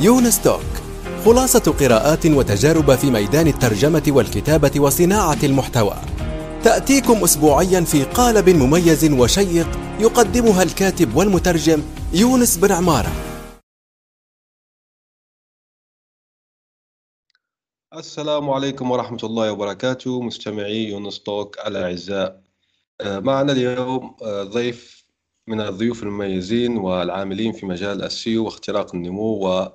يونس توك خلاصة قراءات وتجارب في ميدان الترجمة والكتابة وصناعة المحتوى. تأتيكم أسبوعيا في قالب مميز وشيق يقدمها الكاتب والمترجم يونس بن عمارة. السلام عليكم ورحمة الله وبركاته مستمعي يونس توك الأعزاء. آه، معنا اليوم آه، ضيف من الضيوف المميزين والعاملين في مجال السيو واختراق النمو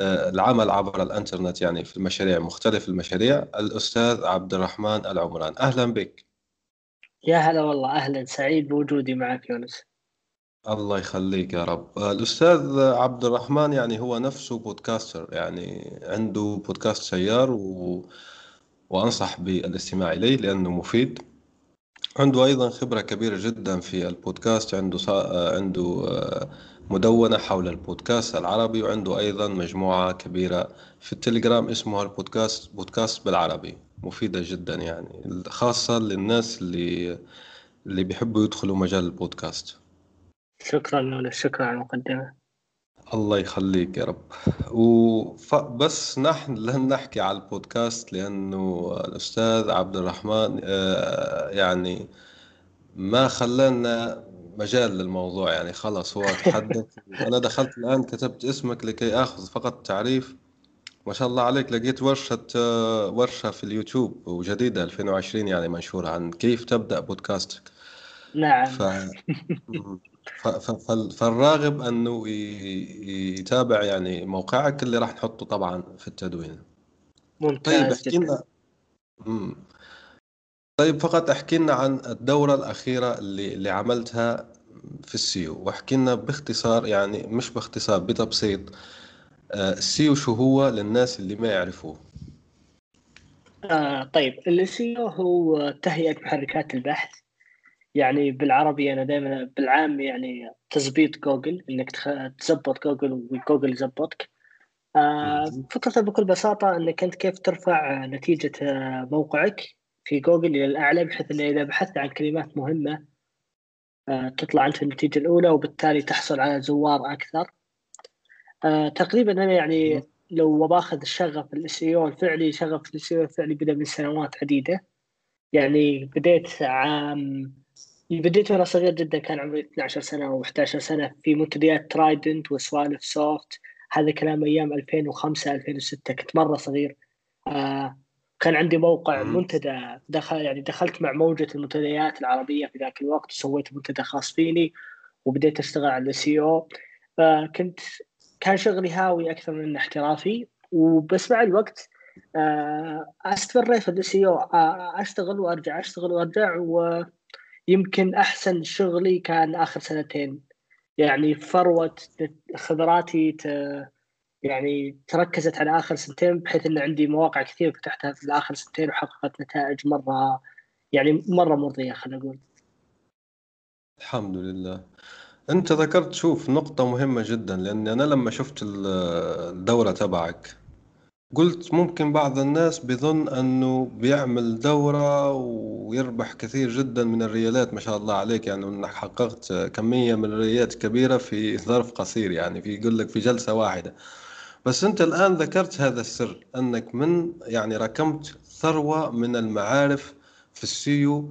والعمل عبر الانترنت يعني في المشاريع مختلف المشاريع. الأستاذ عبد الرحمن العمران أهلا بك. يا هلا والله أهلا. سعيد بوجودي معك يونس. الله يخليك يا رب. الأستاذ عبد الرحمن يعني هو نفسه بودكاستر يعني عنده بودكاست سيار و... وأنصح بالاستماع إليه لأنه مفيد. عنده أيضا خبرة كبيرة جدا في البودكاست عنده صا... عنده مدونة حول البودكاست العربي وعنده أيضا مجموعة كبيرة في التليجرام اسمها البودكاست بودكاست بالعربي. مفيدة جدا يعني خاصة للناس اللي اللي بيحبوا يدخلوا مجال البودكاست. شكرا يونس شكرا على المقدمة. الله يخليك يا رب. وبس نحن لن نحكي على البودكاست لأنه الأستاذ عبد الرحمن آه، يعني ما خلانا مجال للموضوع يعني. خلص هو تحدث. أنا دخلت الآن كتبت اسمك لكي آخذ فقط تعريف. ما شاء الله عليك لقيت ورشة آه، ورشة في اليوتيوب وجديدة 2020 يعني منشورة عن كيف تبدأ بودكاستك. نعم. ف... ف... ف... فالراغب أنه يتابع يعني موقعك اللي راح نحطه طبعا في التدوين. ممتاز طيب احكي لنا. طيب فقط احكي لنا عن الدورة الأخيرة اللي اللي عملتها في ال SEO. واحكي لنا باختصار يعني مش باختصار بتبسيط. آه، ال SEO شو هو للناس اللي ما يعرفوه؟ آه طيب. ال SEO هو تهيئة محركات البحث. يعني بالعربي أنا دائما بالعام يعني تظبيط جوجل إنك تظبط جوجل وجوجل يظبطك آه فكرتها بكل بساطة إنك أنت كيف ترفع نتيجة آه، موقعك. في جوجل إلى الأعلى بحيث إنه إذا بحثت عن كلمات مهمة آه تطلع أنت النتيجة الأولى وبالتالي تحصل على زوار أكثر. آه تقريبا أنا يعني لو بآخذ الشغف ال SEO الفعلي شغف ال SEO الفعلي بدأ من سنوات عديدة. يعني بديت عام بديت وأنا صغير جدا كان عمري 12 سنة أو 11 سنة في منتديات ترايدنت وسوالف سوفت هذا كلام أيام 2005 2006 كنت مرة صغير. آه كان عندي موقع منتدى دخل يعني دخلت مع موجة المنتديات العربية في ذاك الوقت وسويت منتدى خاص فيني وبديت أشتغل على السي أو آه كنت كان شغلي هاوي أكثر من احترافي وبس مع الوقت آه استمريت في السي أو آه أشتغل وأرجع أشتغل وأرجع و يمكن أحسن شغلي كان آخر سنتين. يعني فروه خبراتي ت... يعني تركزت على آخر سنتين بحيث إن عندي مواقع كثير فتحتها في اخر سنتين وحققت نتائج مرة يعني مرة مرضية خلينا نقول. الحمد لله. أنت ذكرت شوف نقطة مهمة جدا لأني أنا لما شفت الدورة تبعك قلت ممكن بعض الناس بظن أنه بيعمل دورة ويربح كثير جدا من الريالات ما شاء الله عليك. يعني أنك حققت كمية من الريالات كبيرة في ظرف قصير يعني في يقول لك في جلسة واحدة. بس أنت الآن ذكرت هذا السر أنك من يعني ركمت ثروة من المعارف في ال SEO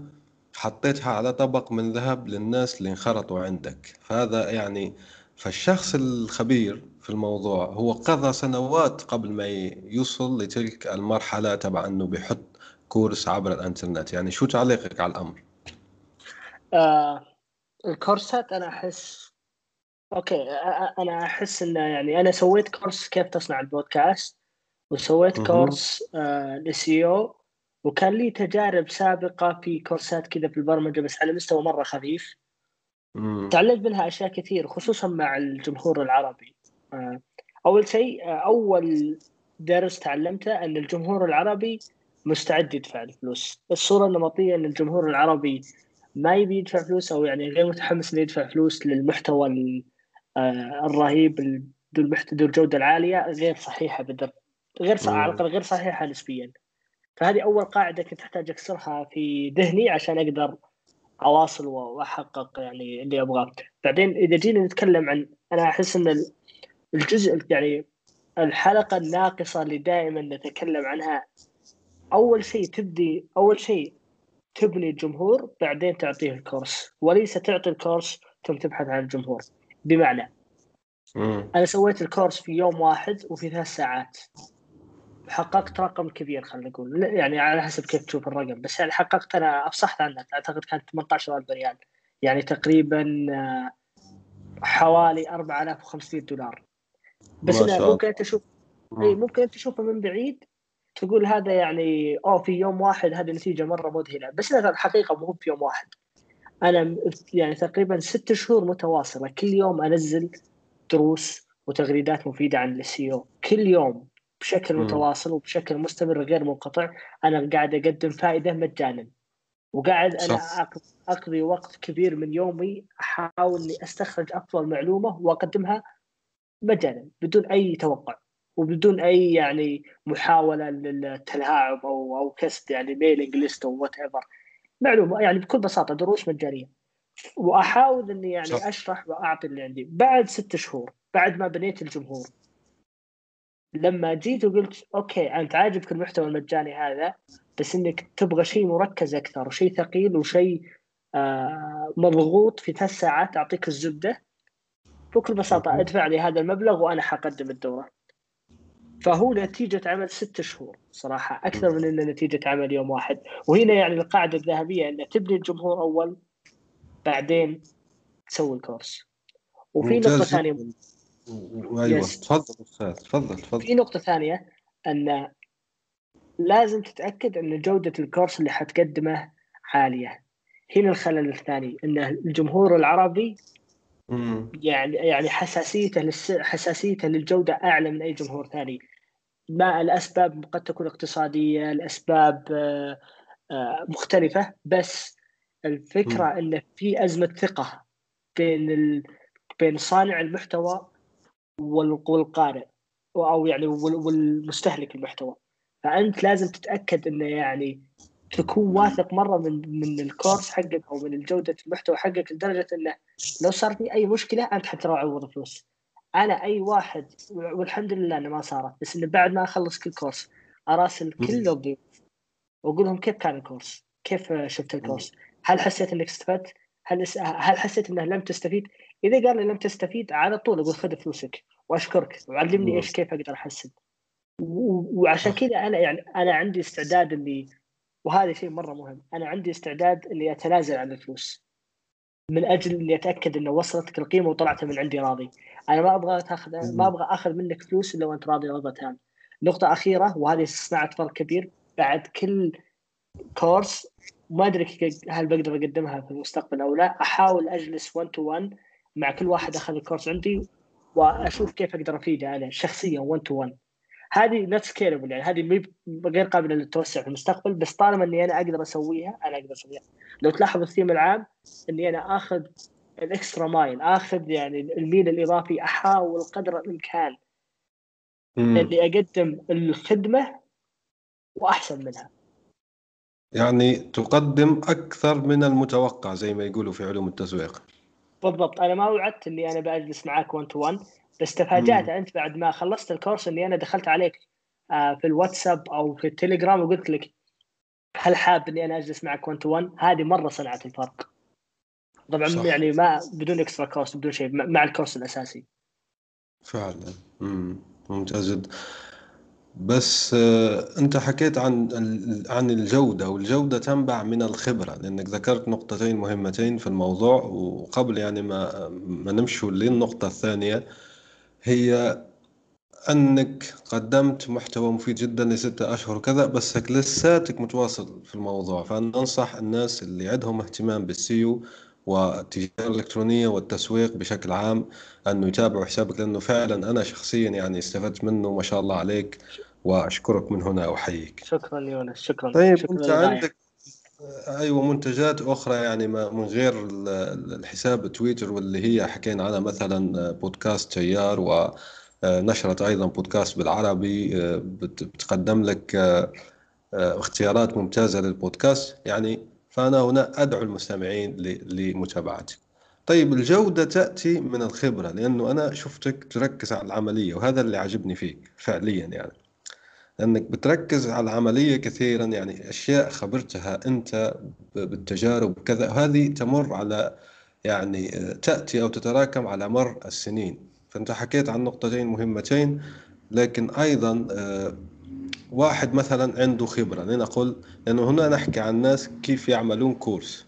حطيتها على طبق من ذهب للناس اللي انخرطوا عندك فهذا يعني فالشخص الخبير في الموضوع هو قضى سنوات قبل ما يوصل لتلك المرحلة تبع أنه بيحط كورس عبر الإنترنت يعني شو تعليقك على الأمر؟ آه الكورسات أنا أحس okay أنا أحس إنه يعني أنا سويت كورس كيف تصنع البودكاست وسويت كورس الاس أو وكان لي تجارب سابقة في كورسات كذا في البرمجة بس على مستوى مرة خفيف. تعلمت منها أشياء كثير خصوصا مع الجمهور العربي. آه، أول شيء آه، أول درس تعلمته إن الجمهور العربي مستعد يدفع الفلوس. الصورة النمطية إن الجمهور العربي ما يبي يدفع فلوس أو يعني غير متحمس إنه يدفع فلوس للمحتوى آه، الرهيب ذو المحتوى ذو الجودة العالية غير صحيحة بدر غير. على الأقل غير صحيحة نسبيا. فهذه أول قاعدة كنت أحتاج أكسرها في ذهني عشان أقدر أواصل وأحقق يعني اللي أبغاه. بعدين إذا جينا نتكلم عن أنا أحس إن الجزء يعني الحلقة الناقصة اللي دائما نتكلم عنها أول شيء تبدي أول شيء تبني الجمهور بعدين تعطيه الكورس. وليس تعطي الكورس ثم تبحث عن الجمهور. بمعنى مم. أنا سويت الكورس في يوم واحد وفي ثلاث ساعات. حققت رقم كبير خلينا نقول. يعني على حسب كيف تشوف الرقم بس يعني حققت أنا أفصحت عنك أعتقد كانت 18000 ريال. يعني تقريبا آه، حوالي 4500 دولار. بس أنا ممكن انت تشوف. اي ممكن انت تشوفه من بعيد. تقول هذا يعني أوه في يوم واحد هذه نتيجة مرة مذهلة. بس لا الحقيقة مو في يوم واحد. أنا يعني تقريبا ست شهور متواصلة كل يوم أنزل دروس وتغريدات مفيدة عن ال SEO كل يوم بشكل. متواصل وبشكل مستمر غير منقطع أنا قاعد أقدم فائدة مجانا وقاعد أنا صح. أقضي وقت كبير من يومي أحاول إني أستخرج أفضل معلومة وأقدمها مجانا بدون أي توقع وبدون أي يعني محاولة للتلاعب أو أو كسب يعني mailing list أو whatever معلومة يعني بكل بساطة دروس مجانيه وأحاول إني يعني صح. أشرح وأعطي اللي عندي بعد ست شهور بعد ما بنيت الجمهور لما جيت وقلت أوكي انت عاجبك المحتوى المجاني هذا بس إنك تبغى شيء مركز أكثر وشيء ثقيل وشيء آه مضغوط في ثلاث ساعات أعطيك الزبدة بكل بساطة. أدفع لي هذا المبلغ وأنا حقدم الدورة فهو نتيجة عمل ست شهور صراحة أكثر من إنه نتيجة عمل يوم واحد. وهنا يعني القاعدة الذهبية أن تبني الجمهور أول بعدين تسوي الكورس. وفي نقطة. ثانية. Yes. تفضل أستاذ تفضل تفضل. في نقطة ثانية أن لازم تتأكد أن جودة الكورس اللي حتقدمه عالية. هنا الخلل الثاني أن الجمهور العربي. يعني يعني حساسيته للس... حساسيته للجودة أعلى من أي جمهور ثاني. ما الأسباب قد تكون اقتصادية الأسباب آه، آه، مختلفة بس الفكرة أن في أزمة ثقة بين ال... بين صانع المحتوى وال- والقارئ أو يعني وال- والمستهلك المحتوى. فأنت لازم تتأكد أنه يعني تكون واثق مرة من من الكورس حقك أو من جودة المحتوى حقك لدرجة أنه لو صار في أي مشكلة أنت حتروح عوض فلوس أنا أي واحد والحمد لله إنه ما صارت بس إنه بعد ما أخلص كل كورس أراسل كل الضيوف وأقول لهم كيف كان الكورس؟ كيف شفت الكورس؟ هل حسيت إنك استفدت؟ هل هل حسيت إنه لم تستفيد؟ إذا قال لي لم تستفيد على طول أقول خذ فلوسك وأشكرك وعلمني إيش كيف أقدر أحسن. وعشان كذا أنا يعني أنا عندي استعداد اني وهذا شيء مرة مهم، أنا عندي استعداد إني أتنازل عن الفلوس من أجل إني أتأكد إنه وصلتك القيمه وطلعت من عندي راضي. أنا ما أبغى تاخذ ما أبغى أخذ منك فلوس إلا وأنت راضي رضا تام. نقطة أخيرة وهذه صنعت فرق كبير بعد كل كورس ما أدري هل بقدر أقدمها في المستقبل أو لا أحاول أجلس 1 to 1 مع كل واحد أخذ الكورس عندي وأشوف كيف أقدر أفيده أنا شخصيا 1 to 1 هذه not scalable يعني هذه غير قابلة للتوسع في المستقبل بس طالما إني أنا أقدر أسويها أنا أقدر أسويها. لو تلاحظ الثيم العام إني أنا آخذ ال extra mile آخذ يعني الميل الإضافي أحاول قدر الإمكان. إني أقدم الخدمة وأحسن منها. يعني تقدم أكثر من المتوقع زي ما يقولوا في علوم التسويق. بالضبط. أنا ما وعدت إني أنا بجلس معاك 1 to 1 بس تفاجأت أنت بعد ما خلصت الكورس اني أنا دخلت عليك آه، في الواتساب أو في التليجرام وقلت لك هل حاب إني أنا أجلس معك 1 to 1 هذه مرة صنعت الفرق. طبعا صح. يعني ما بدون extra course بدون شيء مع- الكورس الأساسي. فعلا. مم. ممتاز جدا. بس آه، أنت حكيت عن عن الجودة والجودة تنبع من الخبرة لأنك ذكرت نقطتين مهمتين في الموضوع وقبل يعني ما ما نمشوا للنقطة الثانية هي أنك قدمت محتوى مفيد جدا لستة أشهر وكذا بسك لساتك متواصل في الموضوع فأنا أنصح الناس اللي عندهم اهتمام بال SEO والتجارة الإلكترونية والتسويق بشكل عام أنه يتابعوا حسابك لأنه فعلا أنا شخصيا يعني استفدت منه ما شاء الله عليك وأشكرك من هنا وأحييك شكرا يونس شكرا طيب شكرا للغاية. عندك أيوة منتجات أخرى يعني ما من غير ال- ال- الحساب تويتر واللي هي حكينا عنها مثلا بودكاست تيار ونشرت أيضا بودكاست بالعربي بت- بتقدم لك اختيارات ممتازة للبودكاست. يعني فأنا هنا أدعو المستمعين لمتابعتك. طيب الجودة تأتي من الخبرة لأنه أنا شفتك تركز على العملية وهذا اللي عجبني فيك فعليا يعني. لأنك بتركز على العملية كثيرا يعني أشياء خبرتها أنت بالتجارب كذا هذه تمر على يعني تأتي أو تتراكم على مر السنين. فأنت حكيت عن نقطتين مهمتين لكن أيضا آه، واحد مثلا عنده خبرة. لنقل لأنه هنا نحكي عن ناس كيف يعملون كورس.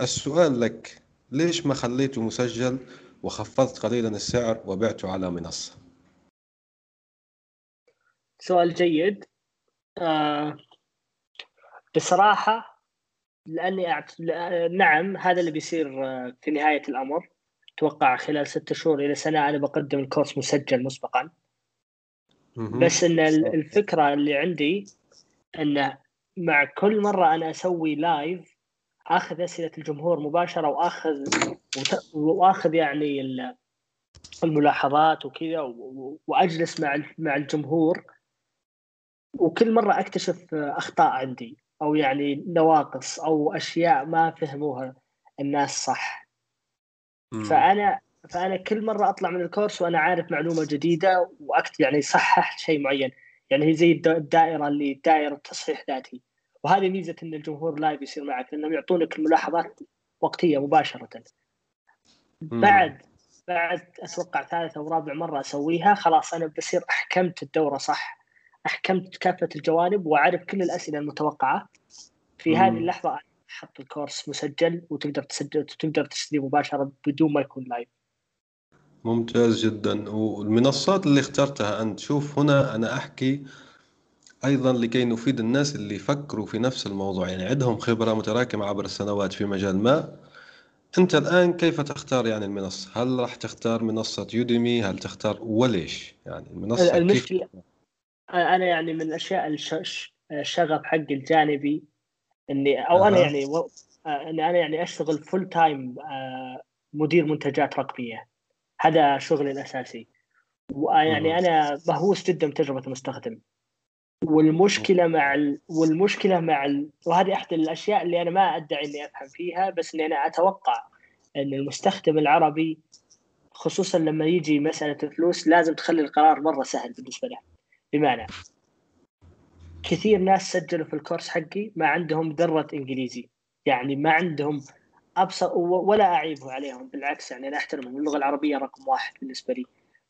السؤال لك ليش ما خليته مسجل وخفضت قليلا السعر وبعته على منصة؟ سؤال جيد. آه بصراحة لأني أعت... نعم هذا اللي بيصير آه، في نهاية الأمر. أتوقع خلال ستة شهور إلى سنة أنا بقدم الكورس مسجل مسبقا. بس إن الفكرة اللي عندي انه مع كل مرة أنا أسوي لايف آخذ أسئلة الجمهور مباشرة وآخذ وآخذ يعني الملاحظات وكذا وأجلس مع مع الجمهور وكل مرة أكتشف أخطاء عندي أو يعني نواقص أو أشياء ما فهموها الناس صح. فأنا فأنا كل مرة أطلع من الكورس وأنا عارف معلومة جديدة واكت يعني صححت شيء معين. يعني هي زي الدائرة اللي دائرة تصحيح ذاتي. وهذه ميزة إن الجمهور لايف يصير معك لأنهم يعطونك الملاحظات وقتية مباشرة. بعد بعد أتوقع ثالث أو رابع مرة أسويها خلاص أنا بصير أحكمت الدورة صح. أحكمت كافة الجوانب وأعرف كل الأسئلة المتوقعة. في هذه اللحظة أحط الكورس مسجل وتقدر تسجل تقدر تسجيل مباشرة بدون ما يكون لايف ممتاز جدا. والمنصات اللي اخترتها أنت؟ شوف هنا أنا أحكي أيضا لكي نفيد الناس اللي يفكروا في نفس الموضوع. يعني عندهم خبرة متراكمة عبر السنوات في مجال ما. أنت الآن كيف تختار يعني المنصة؟ هل راح تختار منصة يوديمي هل تختار وليش يعني المنصة المشكلة كيف... أنا يعني من الأشياء الشغف حقي الجانبي إني أو أه. أنا يعني و... أنا يعني أشتغل full time مدير منتجات رقمية. هذا شغلي الأساسي. ويعني أنا مهووس جدا بتجربة المستخدم. والمشكلة مع ال... والمشكلة مع ال... وهذه أحد الأشياء اللي أنا ما أدعي إني أفهم فيها بس إني أنا أتوقع إن المستخدم العربي خصوصا لما يجي مسألة الفلوس لازم تخلي القرار مرة سهل بالنسبة له. بمعنى كثير ناس سجلوا في الكورس حقي ما عندهم ذرة إنجليزي. يعني ما عندهم ابسط ولا أعيبه عليهم بالعكس يعني أنا أحترمهم. اللغة العربية رقم واحد بالنسبة لي.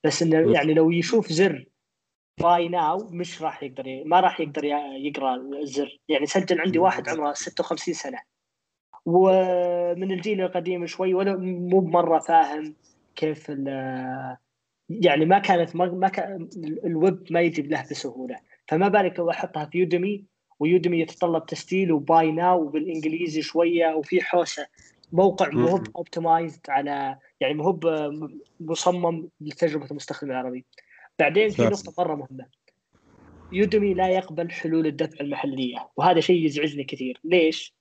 بس إنه يعني لو يشوف زر باي ناو مش راح يقدر ما راح يقدر يقرأ الزر. يعني سجل عندي واحد عمره 56 سنة. ومن الجيل القديم شوي ولا مو بمرة فاهم كيف يعني ما كانت ما كان الويب ما يجي له بسهوله فما بالك لو أحطها في Udemy و Udemy يتطلب تسجيل و buy now بالانجليزي شوية وفي حوسة. موقع مو هو optimized على يعني مو هو مصمم لتجربة المستخدم العربي. بعدين في نقطة مرة مهمة. Udemy لا يقبل حلول الدفع المحلية وهذا شيء يزعجني كثير. ليش؟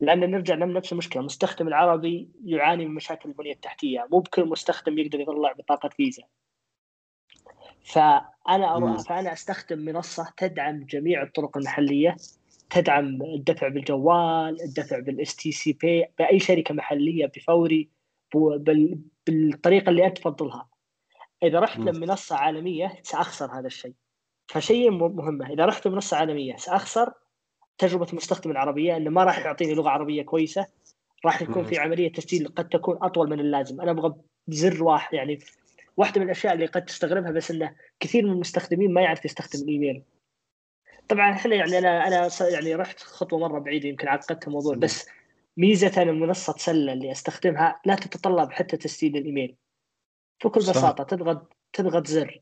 لأن نرجع لنفس المشكلة. المستخدم العربي يعاني من مشاكل البنية التحتية. مو بكل مستخدم يقدر يطلع بطاقة فيزا. فأنا فأنا أستخدم منصة تدعم جميع الطرق المحلية تدعم الدفع بالجوال الدفع بال STC Pay بأي شركة محلية بفوري بالطريقة اللي أنت تفضلها. إذا رحت لمنصة عالمية سأخسر هذا الشيء. فشيء مهمه إذا رحت لمنصة عالمية سأخسر تجربة المستخدم العربية إنه ما راح يعطيني لغة عربية كويسة راح يكون في عملية تسجيل قد تكون أطول من اللازم. أنا أبغى زر واحد يعني واحدة من الأشياء اللي قد تستغربها بس إنه كثير من المستخدمين ما يعرف يستخدم الايميل طبعا إحنا يعني أنا أنا يعني رحت خطوة مرة بعيدة يمكن عقدت الموضوع بس ميزة منصة سلة اللي أستخدمها لا تتطلب حتى تسجيل الإيميل. بكل بساطه تضغط تضغط زر.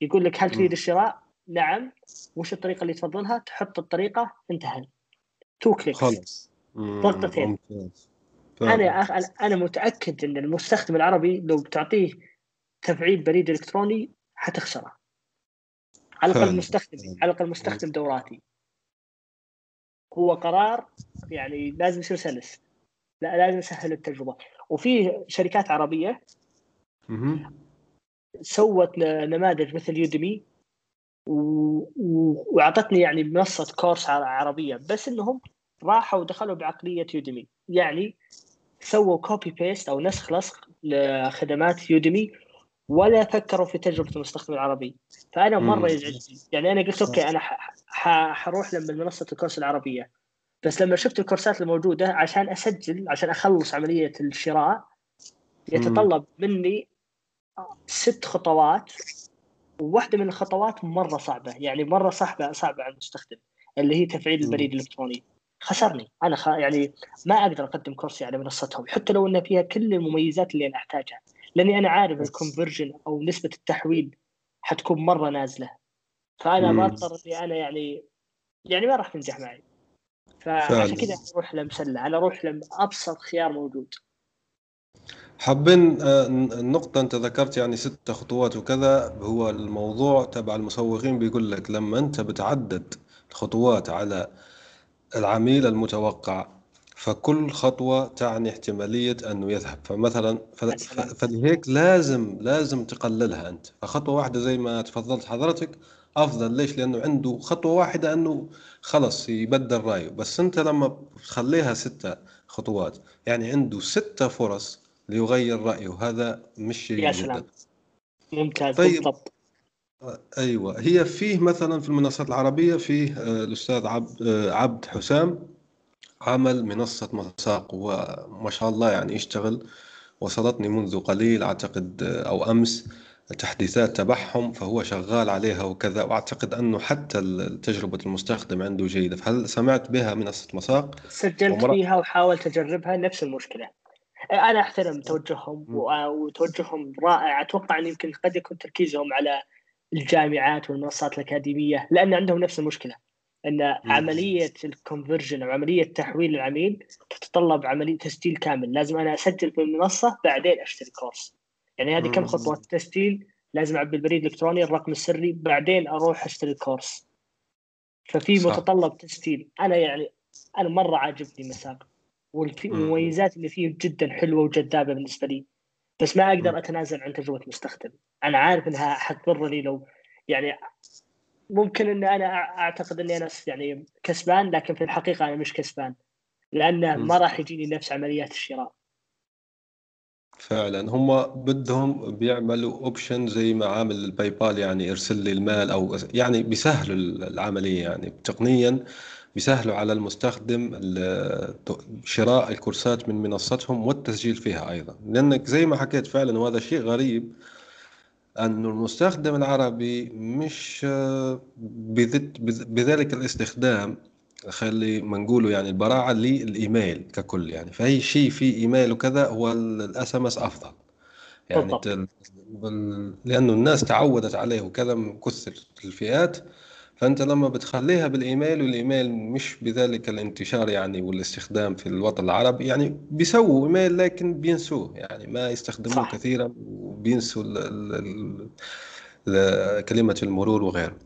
يقول لك هل تريد الشراء؟ نعم. وش الطريقة اللي تفضلها؟ تحط الطريقة انتهى. two clicks. خلاص. ضغطتين أنا أنا متأكد أن المستخدم العربي لو تعطيه تفعيل بريد إلكتروني حتخسره. على الأقل مستخدم على الأقل مستخدم دوراتي. هو قرار يعني لازم يصير سلس. لا لازم يسهل التجربة. وفي شركات عربية سوت نماذج مثل Udemy وأعطتني يعني منصة كورس عربية. بس إنهم راحوا ودخلوا بعقلية Udemy يعني سووا copy paste أو نسخ لصق لخدمات Udemy ولا فكروا في تجربة المستخدم العربي. فأنا مرة يزعجني يعني أنا قلت okay أنا حروح لما منصة الكورس العربية. بس لما شفت الكورسات الموجودة عشان أسجل عشان أخلص عملية الشراء يتطلب مني ست خطوات. وواحدة من الخطوات مرة صعبة يعني مرة صعبة صعبة على المستخدم اللي هي تفعيل البريد الإلكتروني. خسرني. أنا خ... يعني ما أقدر أقدم كورسي على منصتهم حتى لو إن فيها كل المميزات اللي أنا أحتاجها. لأني أنا عارف الكونفرجن أو نسبة التحويل حتكون مرة نازلة. فأنا ما أضطر إني أنا يعني يعني ما راح تنجح معي. فعشان كذا أروح لمسلة. أنا أروح لابسط خيار موجود. حابين آه، النقطة أنت ذكرت يعني ست خطوات وكذا. هو الموضوع تبع المسوقين بيقول لك لما أنت بتعدد الخطوات على العميل المتوقع فكل خطوة تعني احتمالية أنه يذهب. فمثلا فلهيك لازم لازم تقللها أنت. فخطوة واحدة زي ما تفضلت حضرتك أفضل. ليش؟ لأنه عنده خطوة واحدة أنه خلص يبدل رأيه. بس أنت لما تخليها ستة خطوات يعني عنده ستة فرص ليغير رأيه. هذا مش يا سلام. ممتاز. طيب. بالضبط. أيوه. هي فيه مثلا في المنصات العربية فيه آه، الأستاذ عبد آه، عبد حسام. عمل منصة مساق وما شاء الله يعني يشتغل. وصلتني منذ قليل أعتقد آه، أو أمس التحديثات تبعهم فهو شغال عليها وكذا. وأعتقد انه حتى تجربه المستخدم عنده جيدة. فهل سمعت بها منصة مساق؟ سجلت ومر... فيها وحاولت أجربها نفس المشكلة. أنا أحترم توجههم وتوجههم رائع. أتوقع أن يمكن قد يكون تركيزهم على الجامعات والمنصات الأكاديمية لأن عندهم نفس المشكلة. إن عملية الكونفرجن أو عملية تحويل العميل تتطلب عملية تسجيل كامل. لازم أنا أسجل في المنصة بعدين أشتري كورس يعني هذه كم خطوه تسجيل؟ لازم اعبي البريد الإلكتروني الرقم السري بعدين أروح أشتري الكورس ففي صح. متطلب تسجيل. أنا يعني أنا مرة عاجبني مساق والمميزات اللي فيه جدا حلوة وجذابة بالنسبة لي. بس ما أقدر أتنازل عن تجربة مستخدم. أنا عارف إنها حتضرني لو يعني ممكن ان أنا أعتقد إني أنا يعني كسبان لكن في الحقيقة أنا مش كسبان. لأنه ما راح يجيني نفس عمليات الشراء. فعلا. هم بدهم بيعملوا option زي ما عامل ال PayPal يعني ارسل لي المال أو يعني بيسهلوا العملية. يعني تقنيا بيسهلوا على المستخدم شراء الكورسات من منصتهم والتسجيل فيها أيضا. لأنك زي ما حكيت فعلا وهذا شيء غريب. أن المستخدم العربي مش بذلك الاستخدام خلي ما نقوله يعني البراعة للإيميل ككل يعني. فأي شيء في إيميل وكذا هو ال SMS أفضل. يعني لأنه الناس تعودت عليه وكذا من كثر الفئات فأنت لما بتخليها بالإيميل والإيميل مش بذلك الانتشار يعني والاستخدام في الوطن العربي يعني بيسووا إيميل لكن بينسوه يعني ما يستخدموه صح. كثيرا وبينسوا ال ال ال كلمة المرور وغيره.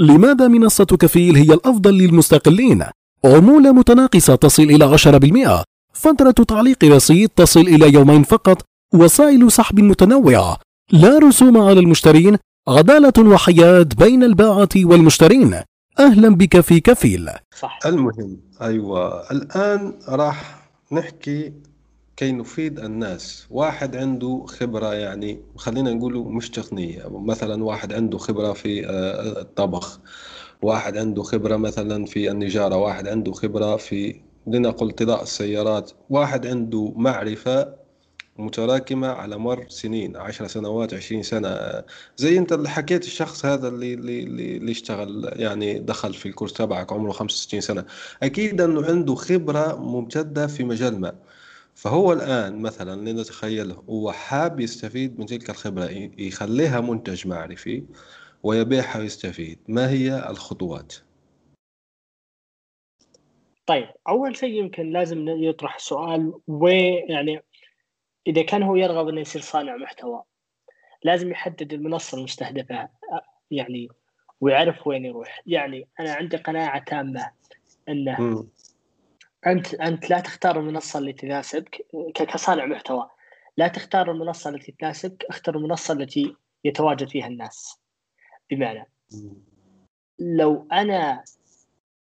لماذا منصة كفيل هي الأفضل للمستقلين؟ عمولة متناقصة تصل إلى 10% فترة تعليق رصيد تصل إلى يومين فقط. وسائل سحب متنوعة. لا رسوم على المشترين. عدالة وحياة بين الباعة والمشترين. أهلا بك في كفيل. صح. المهم أيوة الآن راح نحكي كي نفيد الناس. واحد عنده خبرة يعني خلينا نقوله مش تقنية. مثلا واحد عنده خبرة في آه، الطبخ. واحد عنده خبرة مثلا في النجارة. واحد عنده خبرة في لنقل طلاء السيارات. واحد عنده معرفة متراكمة على مر سنين عشر سنوات عشرين سنة. زي انت اللي حكيت الشخص هذا اللي اللي اللي اشتغل يعني دخل في الكورس تبعك عمره 65 سنة. أكيد أنه عنده خبرة ممتدة في مجال ما. فهو الآن مثلا لنتخيله هو حاب يستفيد من تلك الخبرة يخليها منتج معرفي ويبيعها ويستفيد. ما هي الخطوات؟ طيب أول شيء يمكن لازم يطرح سؤال وين يعني إذا كان هو يرغب إنه يصير صانع محتوى لازم يحدد المنصة المستهدفة يعني ويعرف وين يروح. يعني أنا عندي قناعة تامة إنه أنت أنت لا تختار المنصة اللي تناسبك كصانع محتوى. لا تختار المنصة التي تناسبك اختر المنصة التي يتواجد فيها الناس. بمعنى لو أنا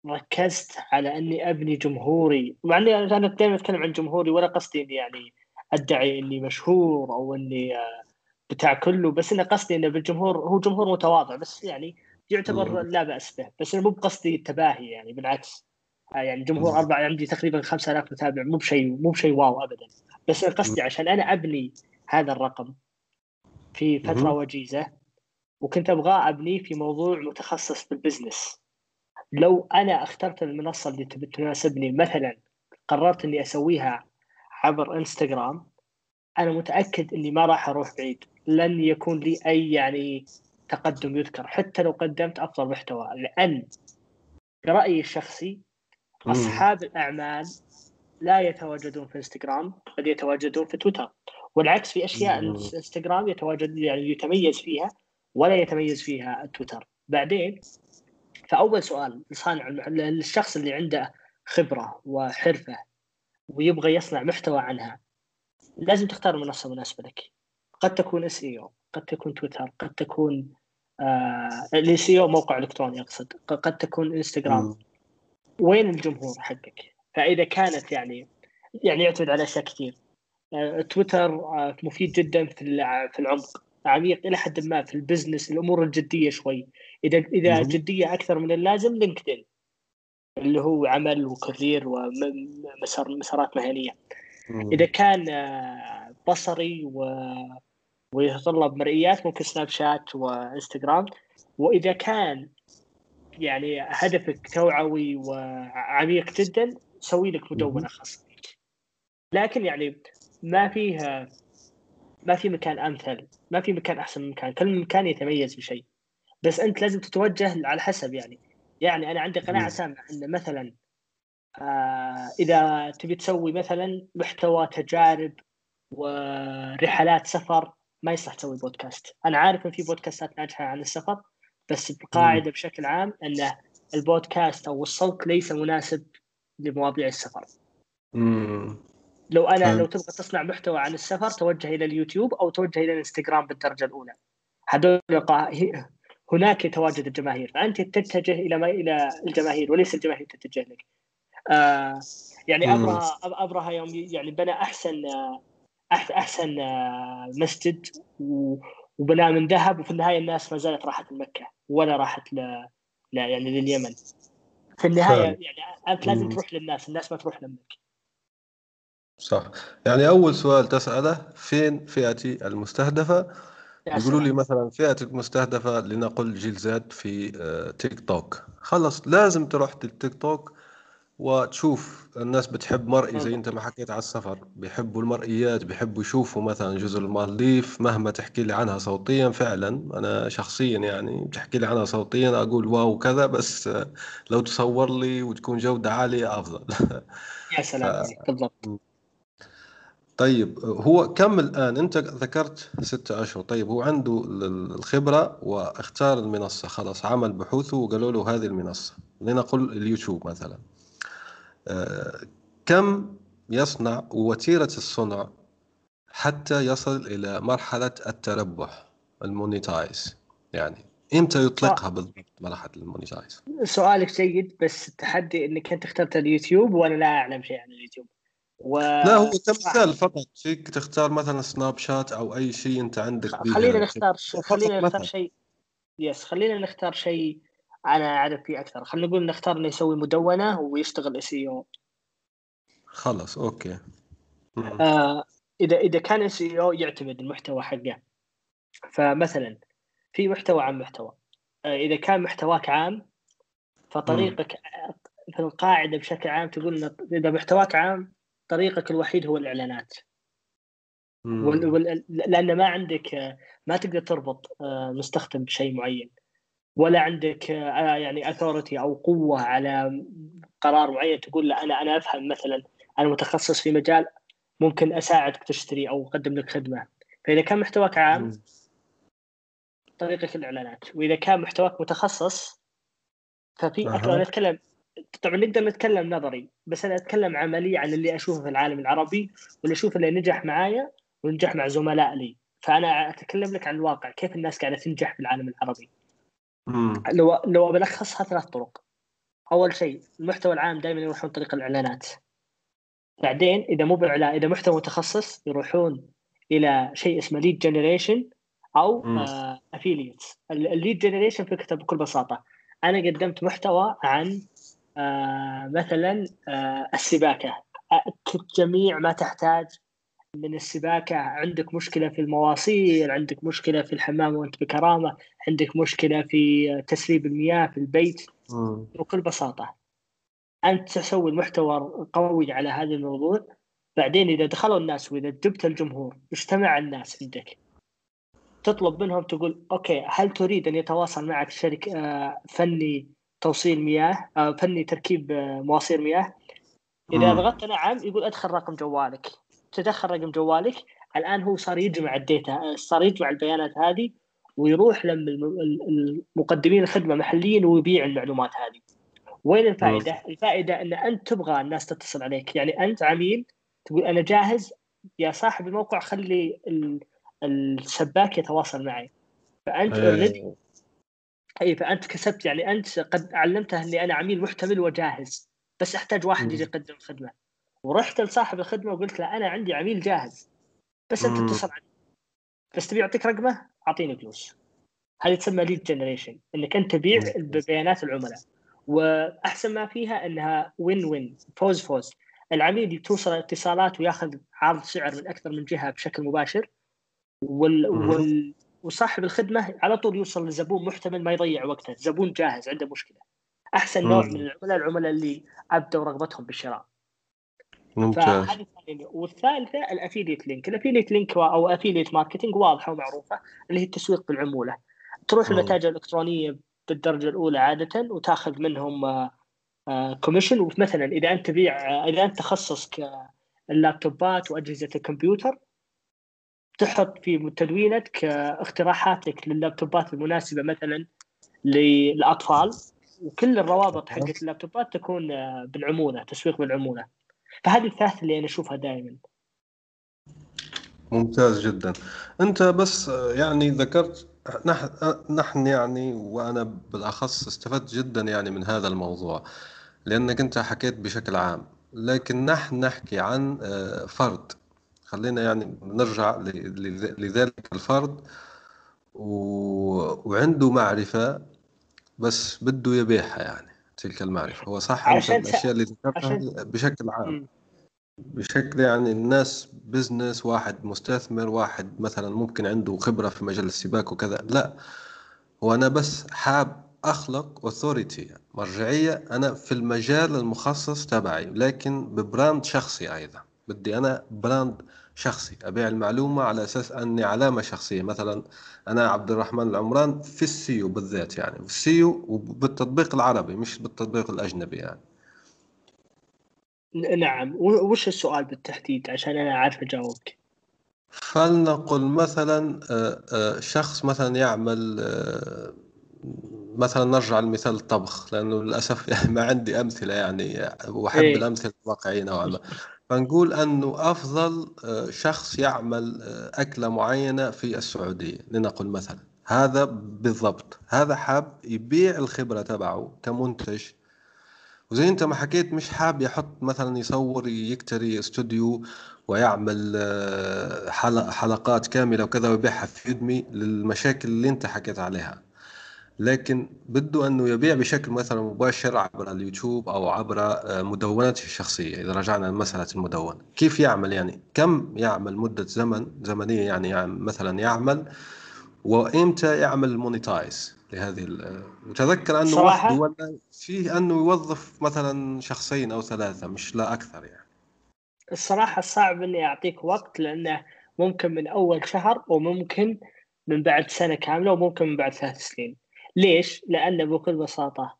ركزت على أني أبني جمهوري مع إني أنا دائما أتكلم عن جمهوري ولا قصدي إني يعني أدعي إني مشهور أو إني آه، بتاع كله بس أنا قصدي إنه بالجمهور هو جمهور متواضع بس يعني يعتبر لا بأس به بس أنا مو بقصدي التباهي يعني بالعكس. آه، يعني جمهور أربع عندي تقريبا 5000 متابع مو بشيء مو بشيء واو ابدا. بس أنا قصدي عشان أنا أبني هذا الرقم في فترة وجيزة وكنت أبغى ابنيه في موضوع متخصص بالبزنس لو أنا اخترت المنصة اللي تناسبني مثلا قررت إني أسويها عبر إنستغرام أنا متأكد إني ما راح أروح بعيد. لن يكون لي أي يعني تقدم يذكر. حتى لو قدمت أفضل محتوى. لأن برأيي الشخصي أصحاب الأعمال لا يتواجدون في إنستغرام بل يتواجدون في تويتر. والعكس في أشياء الإنستغرام يتواجد يعني يتميز فيها ولا يتميز فيها تويتر. بعدين فأول سؤال لصانع للشخص اللي عنده خبرة وحرفة ويبغى يصنع محتوى عنها. لازم تختار منصة مناسبة لك. قد تكون SEO قد تكون تويتر قد تكون آه ال SEO موقع إلكتروني أقصد. قد تكون إنستغرام. وين الجمهور حقك؟ فإذا كانت يعني يعني يعتمد على أشياء كثير. آه تويتر آه مفيد جدا في في العمق عميق إلى حد ما في ال business الأمور الجدية شوي. إذا إذا جدية أكثر من اللازم لينكدين. اللي هو عمل و career ومسار مسارات مهنية. إذا كان آه، بصري و ويتطلب مرئيات ممكن سناب شات وإنستغرام. وإذا كان يعني هدفك توعوي وعميق جدا سوي لك مدونة خاصة بك. لكن يعني ما فيها ما في مكان أمثل ما في مكان أحسن من مكان. كل مكان يتميز بشيء. بس أنت لازم تتوجه على حسب يعني. يعني أنا عندي قناعة سامة ان مثلا آه إذا تبي تسوي مثلا محتوى تجارب ورحلات سفر ما يصلح تسوي بودكاست. أنا عارف إن في بودكاستات ناجحة عن السفر بس القاعده بشكل عام إن البودكاست أو الصوت ليس مناسب لمواضيع السفر. مم. لو أنا لو تبغى تصنع محتوى عن السفر توجه إلى اليوتيوب أو توجه إلى الإنستغرام بالدرجة الأولى. هذول هناك يتواجد الجماهير. فأنت تتجه إلى ما إلى الجماهير وليس الجماهير تتجه لك. آه يعني ابرهه ابرهه يوم يعني بنى أحسن أحسن مسجد وبناه من ذهب وفي النهاية الناس ما زالت راحت لمكة ولا راحت ل... لا يعني لليمن. في النهاية يعني أنت لازم تروح للناس الناس ما تروح لمك صح. يعني أول سؤال تسأله فين فئتي المستهدفة؟ يقولوا لي مثلا فئتك مستهدفة لنقل جيل Z في آه، تيك توك. خلص لازم تروح للتيك توك وتشوف الناس بتحب مرئي زي أنت ما حكيت على السفر. بيحبوا المرئيات بيحبوا يشوفوا مثلا جزر المالديف مهما تحكي لي عنها صوتيا فعلا أنا شخصيا يعني بتحكي لي عنها صوتيا أقول wow كذا بس لو تصور لي وتكون جودة عالية أفضل. يا سلام ف... بالضبط. طيب هو كم الآن؟ أنت ذكرت ستة أشهر. طيب هو عنده الخبرة واختار المنصة. خلاص عمل بحوثه وقالوا له هذه المنصة. لنقل اليوتيوب مثلا. آه، كم يصنع وتيرة الصنع حتى يصل إلى مرحلة التربح المونيتايز؟ يعني إمتى يطلقها بالضبط مرحلة ال monetize؟ سؤالك جيد بس التحدي إنك أنت اخترت اليوتيوب وأنا لا أعلم شيء عن اليوتيوب. و... لا هو كمثال فقط. فيك تختار مثلا سناب شات أو أي شيء أنت عندك خلينا نختار ش... خلينا نختار شيء. yes خلينا نختار شيء أنا أعرف فيه أكثر. خلينا نقول نختار إنه يسوي مدونة ويشتغل SEO خلاص okay. آه إذا إذا كان اس اي أو يعتمد المحتوى حقه. فمثلا في محتوى عن محتوى. آه إذا كان محتواك عام فطريقك في القاعدة بشكل عام تقول إذا محتواك عام طريقك الوحيد هو الإعلانات. وال... وال... لأن ما عندك ما تقدر تربط آه، مستخدم بشيء معين. ولا عندك آه، يعني اثورتي أو قوة على قرار معين تقول لا أنا أنا أفهم مثلا أنا متخصص في مجال ممكن أساعدك تشتري أو أقدم لك خدمة. فإذا كان محتواك عام طريقك الإعلانات. وإذا كان محتواك متخصص ففي أه. نتكلم طبعا نقدر نتكلم نظري بس أنا أتكلم عملي عن اللي أشوفه في العالم العربي واللي أشوف اللي نجح معايا ونجح مع زملاء لي فأنا أتكلم لك عن الواقع كيف الناس قاعدة تنجح في العالم العربي. مم. لو لو بلخصها ثلاث طرق. أول شيء المحتوى العام دائما يروحون طريق الإعلانات. بعدين إذا مو بإعلان إذا محتوى متخصص يروحون إلى شيء اسمه lead generation أو affiliates ال lead generation فكرته بكل بساطة. أنا قدمت محتوى عن آه مثلا آه السباكة. جميع ما تحتاج من السباكة. عندك مشكلة في المواصير عندك مشكلة في الحمام وأنت بكرامة عندك مشكلة في تسريب المياه في البيت. بكل بساطة. أنت تسوي المحتوى قوي على هذا الموضوع. بعدين إذا دخلوا الناس وإذا جبت الجمهور اجتمع الناس عندك. تطلب منهم تقول أوكي هل تريد أن يتواصل معك شركه آه، فني توصيل مياه آه، فني تركيب آه، مواسير مياه. إذا ضغطت نعم يقول أدخل رقم جوالك. تدخل رقم جوالك الآن هو صار يجمع ال data صار يجمع البيانات هذه ويروح لما المقدمين الخدمة محليا ويبيع المعلومات هذه. وين الفائدة؟ الفائدة إن أنت تبغى الناس تتصل عليك. يعني أنت عميل تقول أنا جاهز يا صاحب الموقع خلي السباك يتواصل معي. فأنت already. اي فأنت كسبت يعني أنت قد علمته إني أنا عميل محتمل وجاهز بس أحتاج واحد يجي يقدم خدمة. ورحت لصاحب الخدمة وقلت له أنا عندي عميل جاهز بس أنت اتصل علي. بس تبي أعطيك رقمه؟ أعطيني فلوس. هذه تسمى lead generation إنك أنت تبيع ببيانات العملاء. وأحسن ما فيها إنها win win فوز فوز. العميل توصل اتصالات وياخذ عرض سعر من أكثر من جهة بشكل مباشر وال, وال... وصاحب الخدمة على طول يوصل لزبون محتمل ما يضيع وقته. زبون جاهز عنده مشكلة. أحسن نوع من العملاء العملاء اللي أبدوا رغبتهم بالشراء. ممتاز. والثالثة ال affiliate link. ال affiliate link أو affiliate marketing واضحة ومعروفة اللي هي التسويق بالعمولة. تروح المتاجر الإلكترونية بالدرجة الأولى عادة وتأخذ منهم commission آه، ومثلا إذا أنت تبيع آه، إذا أنت تخصصك اللابتوبات وأجهزة الكمبيوتر تحط في تدوينك اقتراحاتك لللابتوبات المناسبة مثلا للأطفال وكل الروابط حقت اللابتوبات تكون بالعمولة تسويق بالعمولة. فهذه الثلاث اللي أنا أشوفها دائما. ممتاز جدا. أنت بس يعني ذكرت نحن نحن يعني وأنا بالأخص استفدت جدا يعني من هذا الموضوع لأنك أنت حكيت بشكل عام. لكن نحن نحكي عن آه، فرد. خلينا يعني نرجع لذلك الفرد و... وعنده معرفة بس بده يبيعها يعني تلك المعرفة. هو صح الأشياء اللي ذكرتها بشكل عام. بشكل يعني الناس business واحد مستثمر واحد مثلا ممكن عنده خبرة في مجال السباك وكذا. لا هو أنا بس حاب أخلق authority مرجعية أنا في المجال المخصص تبعي لكن ب brand شخصي أيضا. بدي أنا brand شخصي أبيع المعلومة على أساس أني علامة شخصية. مثلا أنا عبد الرحمن العمران في السيو بالذات يعني في السيو وبالتطبيق العربي مش بالتطبيق الأجنبي يعني. نعم. وش السؤال بالتحديد عشان أنا أعرف أجاوبك؟ فلنقل مثلا آه، آه، شخص مثلا يعمل آه، مثلا نرجع لمثال الطبخ لأنه للأسف ما عندي أمثلة يعني وأحب إيه؟ الأمثلة الواقعيه نوعا ما. فنقول أنه أفضل آه، شخص يعمل آه، أكلة معينة في السعودية. لنقل مثلا. هذا بالضبط. هذا حاب يبيع الخبرة تبعه كمنتج. وزي أنت ما حكيت مش حاب يحط مثلا يصور يكتري استوديو ويعمل آه، حلقات كاملة وكذا ويبيعها في يدمي للمشاكل اللي أنت حكيت عليها. لكن بده أنه يبيع بشكل مثلا مباشر عبر اليوتيوب أو عبر آه، مدونته الشخصية إذا رجعنا لمسألة المدونه كيف يعمل؟ يعني كم يعمل مدة زمن زمنية يعني, يعني مثلا يعمل وإمتى يعمل مونيتايز لهذه وتذكر أنه صراحة؟ فيه أنه يوظف مثلا شخصين أو ثلاثة مش لا أكثر يعني. الصراحة صعب إني أعطيك وقت لأنه ممكن من أول شهر وممكن من بعد سنة كاملة وممكن من بعد ثلاث سنين. ليش؟ لأن بكل بساطة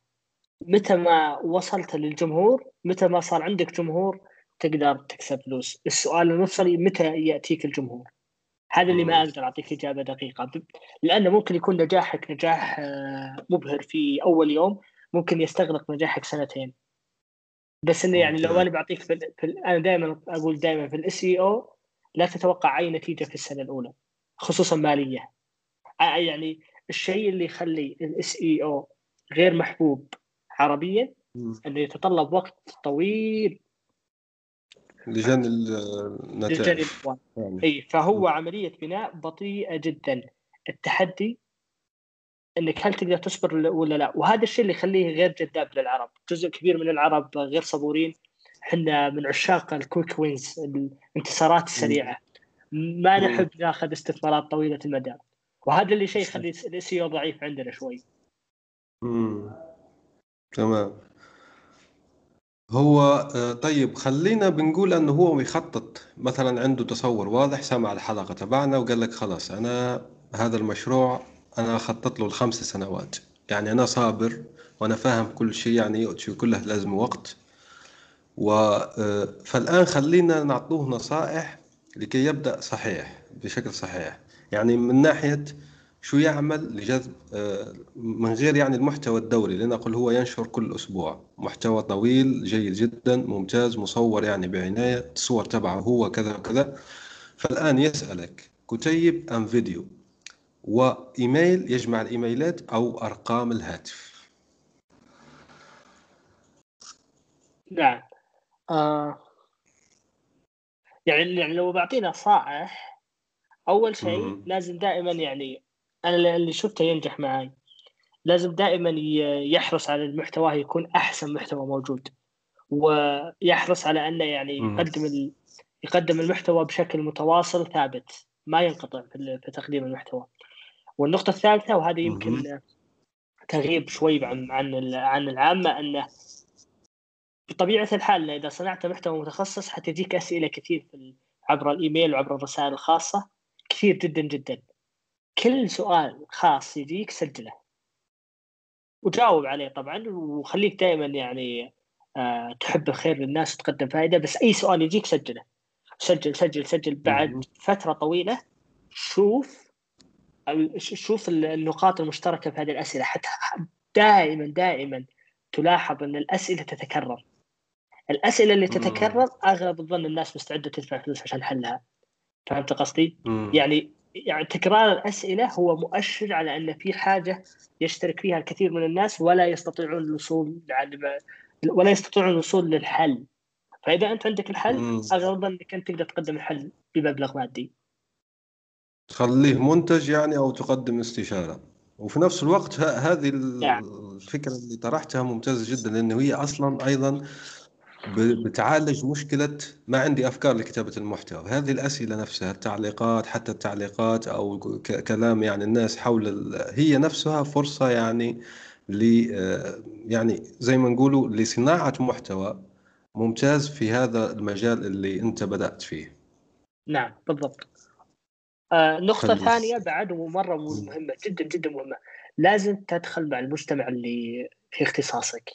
متى ما وصلت للجمهور متى ما صار عندك جمهور تقدر تكسب فلوس. السؤال المفصلي متى يأتيك الجمهور؟ هذا اللي ما أقدر أعطيك إجابة دقيقة. لأنه ممكن يكون نجاحك نجاح آه، مبهر في أول يوم ممكن يستغرق نجاحك سنتين. بس إنه يعني لو أنا بعطيك في, في أنا دائما أقول دائما في ال SEO لا تتوقع أي نتيجة في السنة الأولى خصوصا مالية. يعني الشيء اللي يخلي ال SEO غير محبوب عربيا إنه يتطلب وقت طويل. لجني النتائج. يعني. إي فهو عملية بناء بطيئة جدا. التحدي إنك هل تقدر تصبر ولا لا؟ وهذا الشيء اللي يخليه غير جذاب للعرب. جزء كبير من العرب غير صبورين. إحنا من عشاق ال quick wins الانتصارات السريعة. ما. نحب ناخذ استثمارات طويلة المدى. وهذا اللي شيء يخلي ال SEO ضعيف عندنا شوي. مم. تمام. هو آه، طيب خلينا بنقول إنه هو يخطط مثلا عنده تصور واضح سمع الحلقة تبعنا وقال لك خلاص أنا هذا المشروع أنا أخطط له الخمس سنوات. يعني أنا صابر وأنا فاهم كل شيء يعني شيء كله لازم وقت. و آه، فالآن خلينا نعطوه نصائح لكي يبدأ صحيح بشكل صحيح. يعني من ناحية شو يعمل لجذب آه، من غير يعني المحتوى الدوري لنقل هو ينشر كل أسبوع. محتوى طويل جيد جدا ممتاز مصور يعني بعناية الصور تبعه هو كذا وكذا. فالآن يسألك كتيب أم فيديو؟ وإيميل يجمع الإيميلات أو أرقام الهاتف. نعم. آه. يعني يعني لو بعطينا نصائح أول شيء. لازم دائما يعني أنا اللي- شفته ينجح معي لازم دائما يحرص على المحتوى يكون أحسن محتوى موجود ويحرص على أنه يعني. يقدم ال... يقدم المحتوى بشكل متواصل ثابت ما ينقطع في, تقديم المحتوى والنقطة الثالثة وهذه يمكن. تغيب شوي عن عن ال- عن العامة انه بطبيعة الحال إذا صنعت محتوى متخصص حتجيك أسئلة كثير في عبر الإيميل وعبر الرسائل الخاصة كثير جدا جدا. كل سؤال خاص يجيك سجله. وجاوب عليه طبعا وخليك دائما يعني آه تحب الخير للناس وتقدم فائدة بس أي سؤال يجيك سجله. سجل سجل سجل. بعد فترة طويلة شوف شوف ال- النقاط المشتركة في هذه الأسئلة. حتى دائما دائما تلاحظ أن الأسئلة تتكرر. الأسئلة اللي. تتكرر أغلب الظن الناس مستعدة تدفع فلوس عشان حلها. فهمت قصدي؟ مم. يعني يعني تكرار الأسئلة هو مؤشر على أن في حاجة يشترك فيها الكثير من الناس ولا يستطيعون الوصول ولا يستطيعون الوصول للحل فإذا أنت عندك الحل الظن أنك أنت تقدر تقدم الحل بمبلغ مادي تخليه منتج يعني أو تقدم استشارة وفي نفس الوقت هذه نعم. الفكرة اللي طرحتها ممتازة جدا لأنه هي أصلا أيضا ب- بتعالج مشكلة ما عندي أفكار لكتابة المحتوى. هذه الأسئلة نفسها التعليقات حتى التعليقات أو ك- كلام يعني الناس حول ال- هي نفسها فرصة يعني ل يعني زي ما نقولوا لصناعة محتوى ممتاز في هذا المجال اللي أنت بدأت فيه. نعم بالضبط. آه نقطة خلص. ثانية بعد ومرة مهمة جدا جدا مهمة. لازم تدخل مع المجتمع اللي في اختصاصك.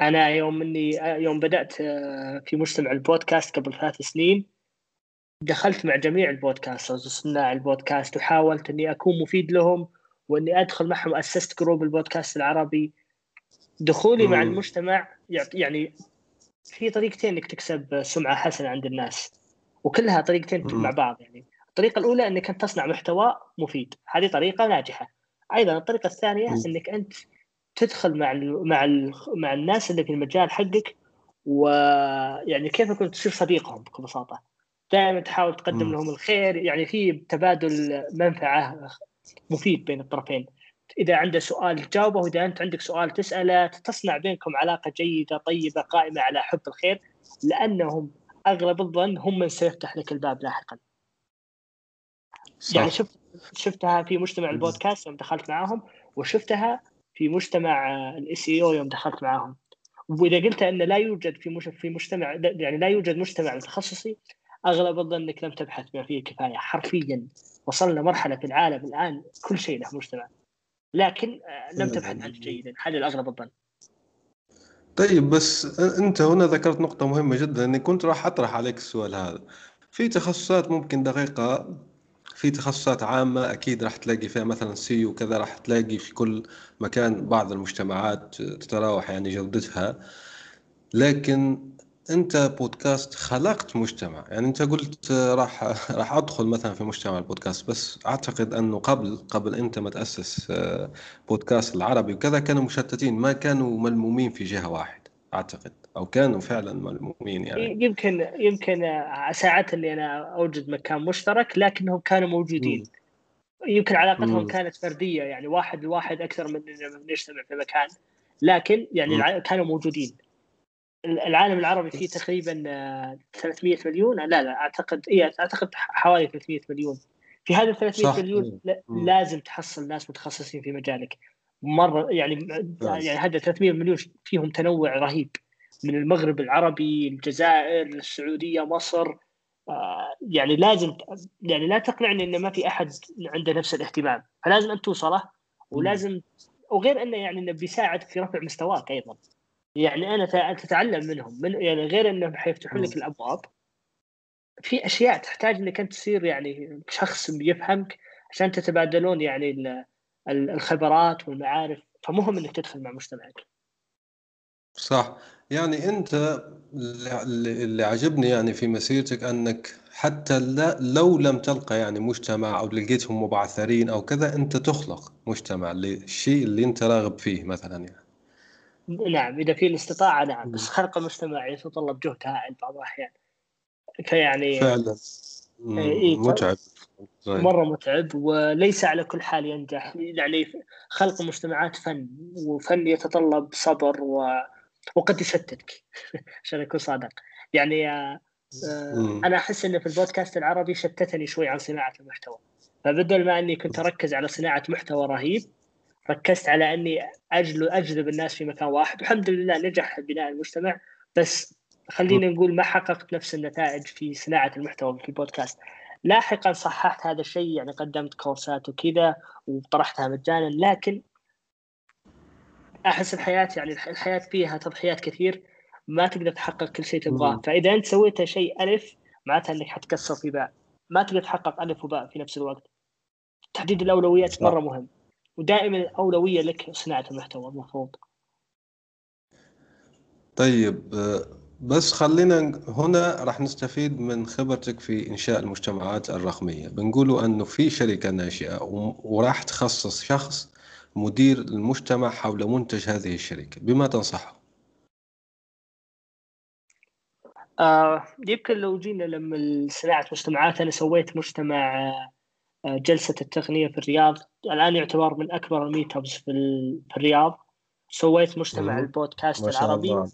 أنا يوم إني يوم بدأت آه، في مجتمع البودكاست قبل ثلاث سنين دخلت مع جميع ال podcasters وصناع البودكاست وحاولت إني أكون مفيد لهم وإني أدخل معهم أسست group البودكاست العربي دخولي مع مم. المجتمع يعطي يعني في طريقتين إنك تكسب سمعة حسنة عند الناس وكلها طريقتين مم. مع بعض يعني الطريقة الأولى إنك أنت تصنع محتوى مفيد هذه طريقة ناجحة أيضا الطريقة الثانية مم. إنك أنت تدخل مع ال مع ال مع الناس اللي في المجال حقك ويعني كيف أقول تصير صديقهم بكل بساطه دائما تحاول تقدم مم. لهم الخير يعني في تبادل منفعة مفيد بين الطرفين. إذا عنده سؤال تجاوبه واذا أنت عندك سؤال تسأله تصنع بينكم علاقة جيدة طيبة قائمة على حب الخير لأنهم أغلب الظن هم من سيفتح لك الباب لاحقا. صح. يعني شفت شفتها في مجتمع البودكاست يوم دخلت معاهم وشفتها في مجتمع الاس اي أو يوم دخلت معاهم. وإذا قلت أن لا يوجد في في مجتمع يعني لا يوجد مجتمع تخصصي أغلب الظن انك لم تبحث بما فيه الكفاية. حرفيا وصلنا مرحلة في العالم الآن كل شيء له مجتمع. لكن آه، لم تبحث عنه جيدا هذا الاغلب الظن. طيب بس أنت هنا ذكرت نقطة مهمة جدا. إني كنت راح أطرح عليك السؤال هذا. في تخصصات ممكن دقيقة في تخصصات عامة أكيد راح تلاقي فيها مثلا سي وكذا راح تلاقي في كل مكان بعض المجتمعات تتراوح يعني جودتها. لكن أنت بودكاست خلقت مجتمع. يعني أنت قلت راح راح أدخل مثلا في مجتمع البودكاست بس أعتقد أنه قبل قبل أنت ما تأسس آه، بودكاست العربي وكذا كانوا مشتتين ما كانوا ملمومين في جهة واحدة أعتقد. أو كانوا فعلا ملمومين يعني. يمكن يمكن ساعات اللي أنا أوجد مكان مشترك لكنهم كانوا موجودين. م. يمكن علاقتهم م. كانت فردية يعني واحد لواحد أكثر من نجتمع في مكان. لكن يعني م. كانوا موجودين. العالم العربي فيه تقريبا 300 آه، مليون. لا لا أعتقد إي أعتقد حوالي 300 مليون. في هذا 300 صح. مليون لازم تحصل ناس متخصصين في مجالك. مرة يعني يعني هذا 300 مليون فيهم تنوع رهيب. من المغرب العربي الجزائر السعودية مصر. آه، يعني لازم يعني لا تقنعني إن ما في أحد عنده نفس الاهتمام. فلازم انت توصله ولازم وغير إنه يعني إنه بيساعدك في رفع مستواك أيضا. يعني أنا تتعلم منهم من يعني غير إنهم حيفتحون لك الأبواب. في أشياء تحتاج إنك أنت تصير يعني شخص يفهمك عشان تتبادلون يعني الخبرات والمعارف فمهم إنك تدخل مع مجتمعك. صح. يعني أنت اللي عجبني يعني في مسيرتك أنك حتى لو لم تلقى يعني مجتمع أو لقيتهم مبعثرين أو كذا أنت تخلق مجتمع للشيء اللي أنت راغب فيه مثلا يعني. نعم إذا في الاستطاعة نعم. بس خلق المجتمع يتطلب جهد هائل بعض الأحيان. فيعني فعلا. إيه متعب. طيب. مرة متعب وليس على كل حال ينجح. يعني خلق مجتمعات فن وفن يتطلب صبر و... وقد يشتتك. عشان أكون صادق. يعني آه أنا أحس انه في البودكاست العربي شتتني شوي عن صناعة المحتوى. فبدل ما إني كنت أركز على صناعة محتوى رهيب ركزت على إني أجذب الناس في مكان واحد. والحمد لله نجح بناء المجتمع. بس خلينا نقول ما حققت نفس النتائج في صناعة المحتوى في البودكاست. لاحقا صححت هذا الشيء يعني قدمت كورسات وكذا وطرحتها مجانا. لكن أحس الحياة يعني الحياة فيها تضحيات كثير ما تقدر تحقق كل شيء تبغاه. فإذا أنت سويت شيء ألف معناتها إنك حتكسر في باء. ما تقدر تحقق ألف وباء في نفس الوقت. تحديد الأولويات مرة مهم. ودائما الأولوية لك صناعة المحتوى المفروض. طيب بس خلينا هنا راح نستفيد من خبرتك في إنشاء المجتمعات الرقمية. بنقولوا أنه في شركة ناشئة وراح تخصص شخص مدير المجتمع حول منتج هذه الشركة. بما تنصحه؟ آه يمكن لو جينا لما صناعة مجتمعات أنا سويت مجتمع آه، جلسة التقنية في الرياض. الآن يعتبر من أكبر الميت في, في الرياض. سويت مجتمع البودكاست العربي.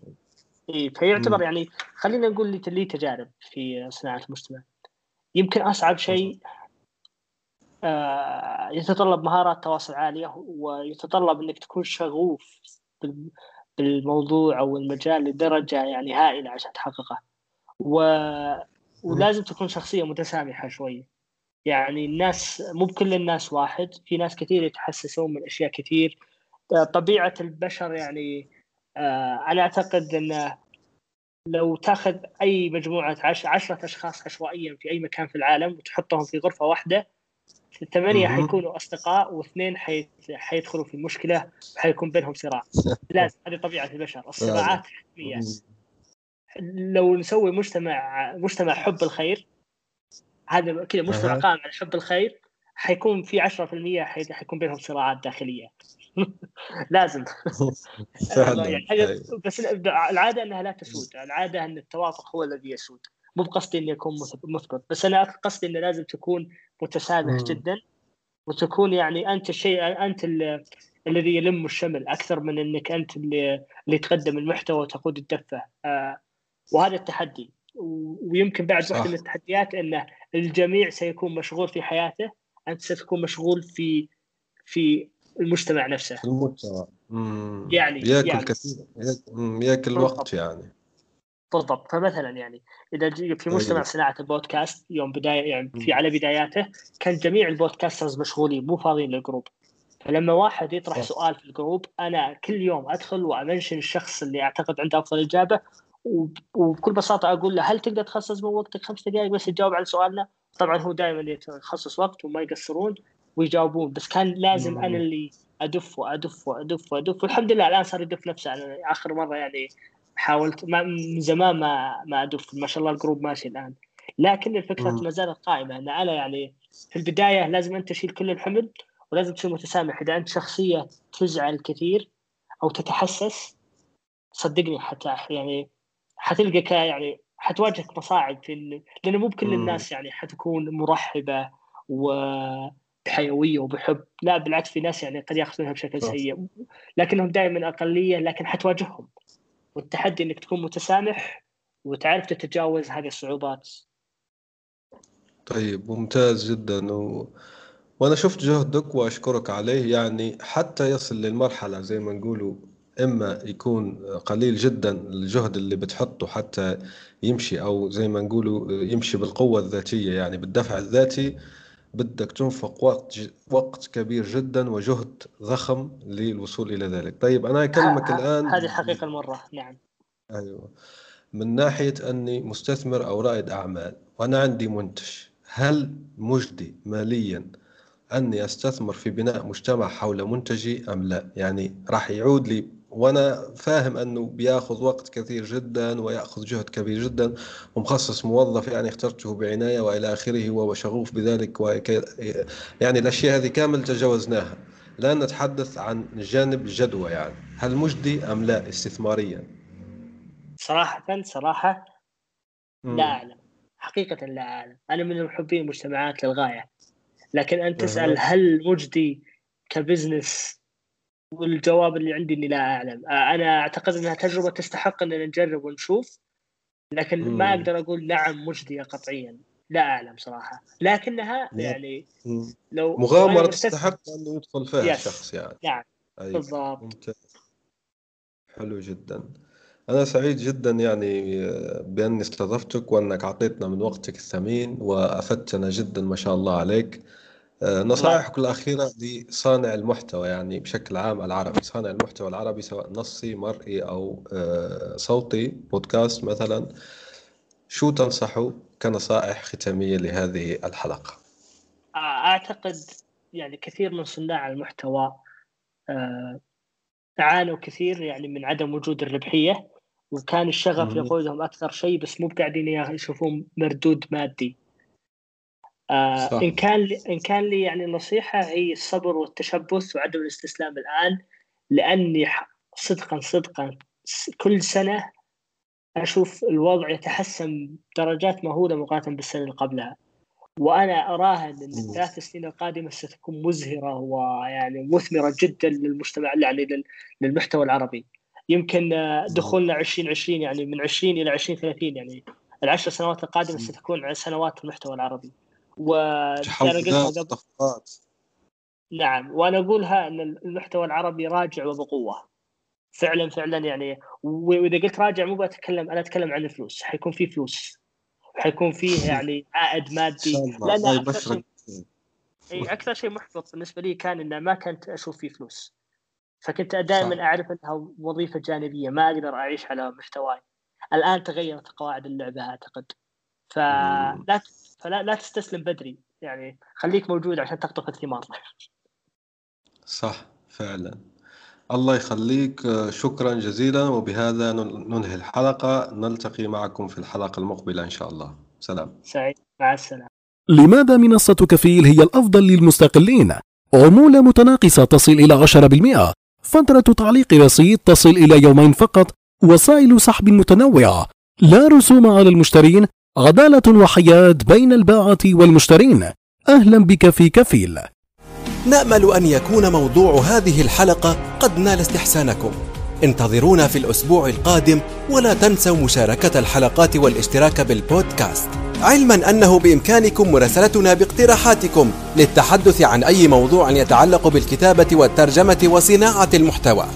إيه فيعتبر يعني خلينا نقول لي تجارب في صناعة المجتمع. يمكن أصعب شيء يتطلب مهارات تواصل عالية ويتطلب أنك تكون شغوف بالموضوع أو المجال لدرجة يعني هائلة عشان تحققه. و... ولازم تكون شخصية متسامحة شوي. يعني الناس مو بكل الناس واحد في ناس كثير يتحسسون من أشياء كثير. طبيعة البشر يعني آه، أنا أعتقد انه لو تأخذ أي مجموعة عش... عشرة أشخاص عشوائيا في أي مكان في العالم وتحطهم في غرفة واحدة الثمانية حيكونوا أصدقاء واثنين حي... حيدخلوا في مشكلة وحيكون بينهم صراع. لازم هذه طبيعة البشر. الصراعات حتمية. لو نسوي مجتمع مجتمع حب الخير هذا كذا مجتمع قائم على حب الخير حيكون في 10% حيكون بينهم صراعات داخلية. لازم. يعني طيب. بس العادة إنها لا تسود. العادة إن التوافق هو الذي يسود. مو بقصدي اني اكون مثبت. بس أنا قصدي إنه لازم تكون متسامح جدا وتكون يعني أنت الشيء أنت الذي يلم الشمل أكثر من إنك أنت اللي, اللي تقدم المحتوى وتقود الدفة. آه وهذا التحدي. ويمكن بعد واحدة من التحديات إنه الجميع سيكون مشغول في حياته أنت ستكون مشغول في في المجتمع نفسه. المجتمع. مم. يعني يأكل يعني. كثير يأكل وقت يعني. بالضبط فمثلا يعني إذا في مجتمع أيوة. صناعة البودكاست يوم بدايه يعني في على بداياته كان جميع ال podcasters مشغولين مو فاضيين لل group فلما واحد يطرح صح. سؤال في ال group أنا كل يوم أدخل وأ mention الشخص اللي أعتقد عنده أفضل إجابة وبكل بساطة أقول له هل تقدر تخصص من وقتك خمس دقائق بس تجاوب على سؤالنا؟ طبعا هو دائما يخصص وقت وما يقصرون ويجاوبون بس كان لازم أنا اللي أدف وأدف وأدف وأدف والحمد لله الآن صار يدف نفسه أنا آخر مرة يعني حاولت ما من زمان ما ما ادف ما شاء الله الجروب ماشي الآن لكن الفكرة. ما زالت قائمة ان أنا يعني في البداية لازم أنت تشيل كل الحمل ولازم تصير متسامح إذا أنت شخصية تزعل كثير أو تتحسس صدقني حتى يعني حتلقى يعني حتواجهك مصاعب في ال... لأنه مو بكل. الناس يعني حتكون مرحبة وبحيوية وبحب لا بالعكس في ناس يعني قد يأخذونها بشكل. سيء لكنهم دائما أقلية لكن حتواجههم والتحدي إنك تكون متسامح وتعرف تتجاوز هذه الصعوبات. طيب ممتاز جدا. و... وأنا شفت جهدك وأشكرك عليه. يعني حتى يصل للمرحلة زي ما نقولوا إما يكون قليل جدا الجهد اللي بتحطه حتى يمشي أو زي ما نقولوا يمشي بالقوة الذاتية. يعني بالدفع الذاتي بدك تنفق وقت ج... وقت كبير جدا وجهد ضخم للوصول إلى ذلك. طيب ه- ه- الآن هذه حقيقه المرة نعم. أيوة. من ناحية أني مستثمر أو رائد أعمال وأنا عندي منتج هل مجدي ماليا أني أستثمر في بناء مجتمع حول منتجي أم لا؟ يعني راح يعود لي وأنا فاهم أنه بياخذ وقت كثير جدا ويأخذ جهد كبير جدا ومخصص موظف يعني اخترته بعناية وإلى آخره وشغوف بذلك وكي يعني الأشياء هذه كامل تجاوزناها. الآن نتحدث عن جانب الجدوى يعني. هل مجدي أم لا استثماريا؟ صراحة صراحة. لا أعلم. حقيقة لا أعلم. أنا من محبين المجتمعات للغاية. لكن أن تسأل. هل مجدي كبزنس والجواب اللي عندي إني لا أعلم آه، أنا أعتقد إنها تجربة تستحق إننا نجرب ونشوف لكن ما مم. أقدر أقول نعم مجدية قطعيا لا أعلم صراحة لكنها لا. يعني مم. لو مستثمر- تستحق أنه يدخل فيها يس. الشخص يعني نعم أيوة. بالضبط ممتاز حلو جدا أنا سعيد جدا يعني آه، بأني استضفتك وأنك أعطيتنا من وقتك الثمين وأفدتنا جدا ما شاء الله عليك نصائحك الأخيرة لصانع المحتوى يعني بشكل عام العربي. صانع المحتوى العربي سواء نصي مرئي أو آه، صوتي بودكاست مثلا. شو تنصحوا كنصائح ختامية لهذه الحلقة؟ أعتقد يعني كثير من صناع المحتوى آه، عانوا كثير يعني من عدم وجود الربحية وكان الشغف. يقودهم أكثر شيء بس مو قاعدين يشوفون مردود مادي. آه صح. إن كان لي إن كان لي يعني نصيحة هي الصبر والتشبث وعدم الاستسلام الآن لأني صدقا صدقا كل سنة أشوف الوضع يتحسن درجات مهولة مقارنة بالسنة اللي قبلها. وأنا اراهن إن. الثلاث سنين القادمة ستكون مزهرة ويعني مثمرة جدا للمجتمع يعني لل- للمحتوى العربي. يمكن آه، دخولنا 2020 يعني من 20 إلى 2030 يعني العشر سنوات القادمة ستكون سنوات المحتوى العربي. وأنا تحولات قلتها قبل طفرات نعم وأنا اقولها إن المحتوى العربي راجع وبقوة. فعلا فعلا يعني وإذا قلت راجع مو بتكلم أنا أتكلم عن الفلوس. حيكون في فلوس. حيكون فيه يعني عائد مادي. لأن الله أكثر شيء يبشرك إي أكثر شيء محبط بالنسبة لي كان ان ما كنت أشوف فيه فلوس. فكنت. دائما أعرف إنها وظيفة جانبية ما أقدر أعيش على محتواي. الآن تغيرت قواعد اللعبة أعتقد. فلا فلا لا تستسلم بدري. يعني خليك موجود عشان تقطف الثمار صح فعلا. الله يخليك. شكرا جزيلا وبهذا نن- ننهي الحلقة. نلتقي معكم في الحلقة المقبلة إن شاء الله. سلام. سعيد. مع السلامة. لماذا منصة كفيل هي الأفضل للمستقلين؟ عمولة متناقصة تصل إلى 10% فترة تعليق رصيد تصل إلى يومين فقط. وسائل سحب متنوعة. لا رسوم على المشترين. عدالة وحياة بين الباعة والمشترين. أهلا بك في كفيل. نأمل أن يكون موضوع هذه الحلقة قد نال استحسانكم. انتظرونا في الأسبوع القادم ولا تنسوا مشاركة الحلقات والاشتراك بالبودكاست. علما أنه بإمكانكم مراسلتنا باقتراحاتكم للتحدث عن أي موضوع يتعلق بالكتابة والترجمة وصناعة المحتوى.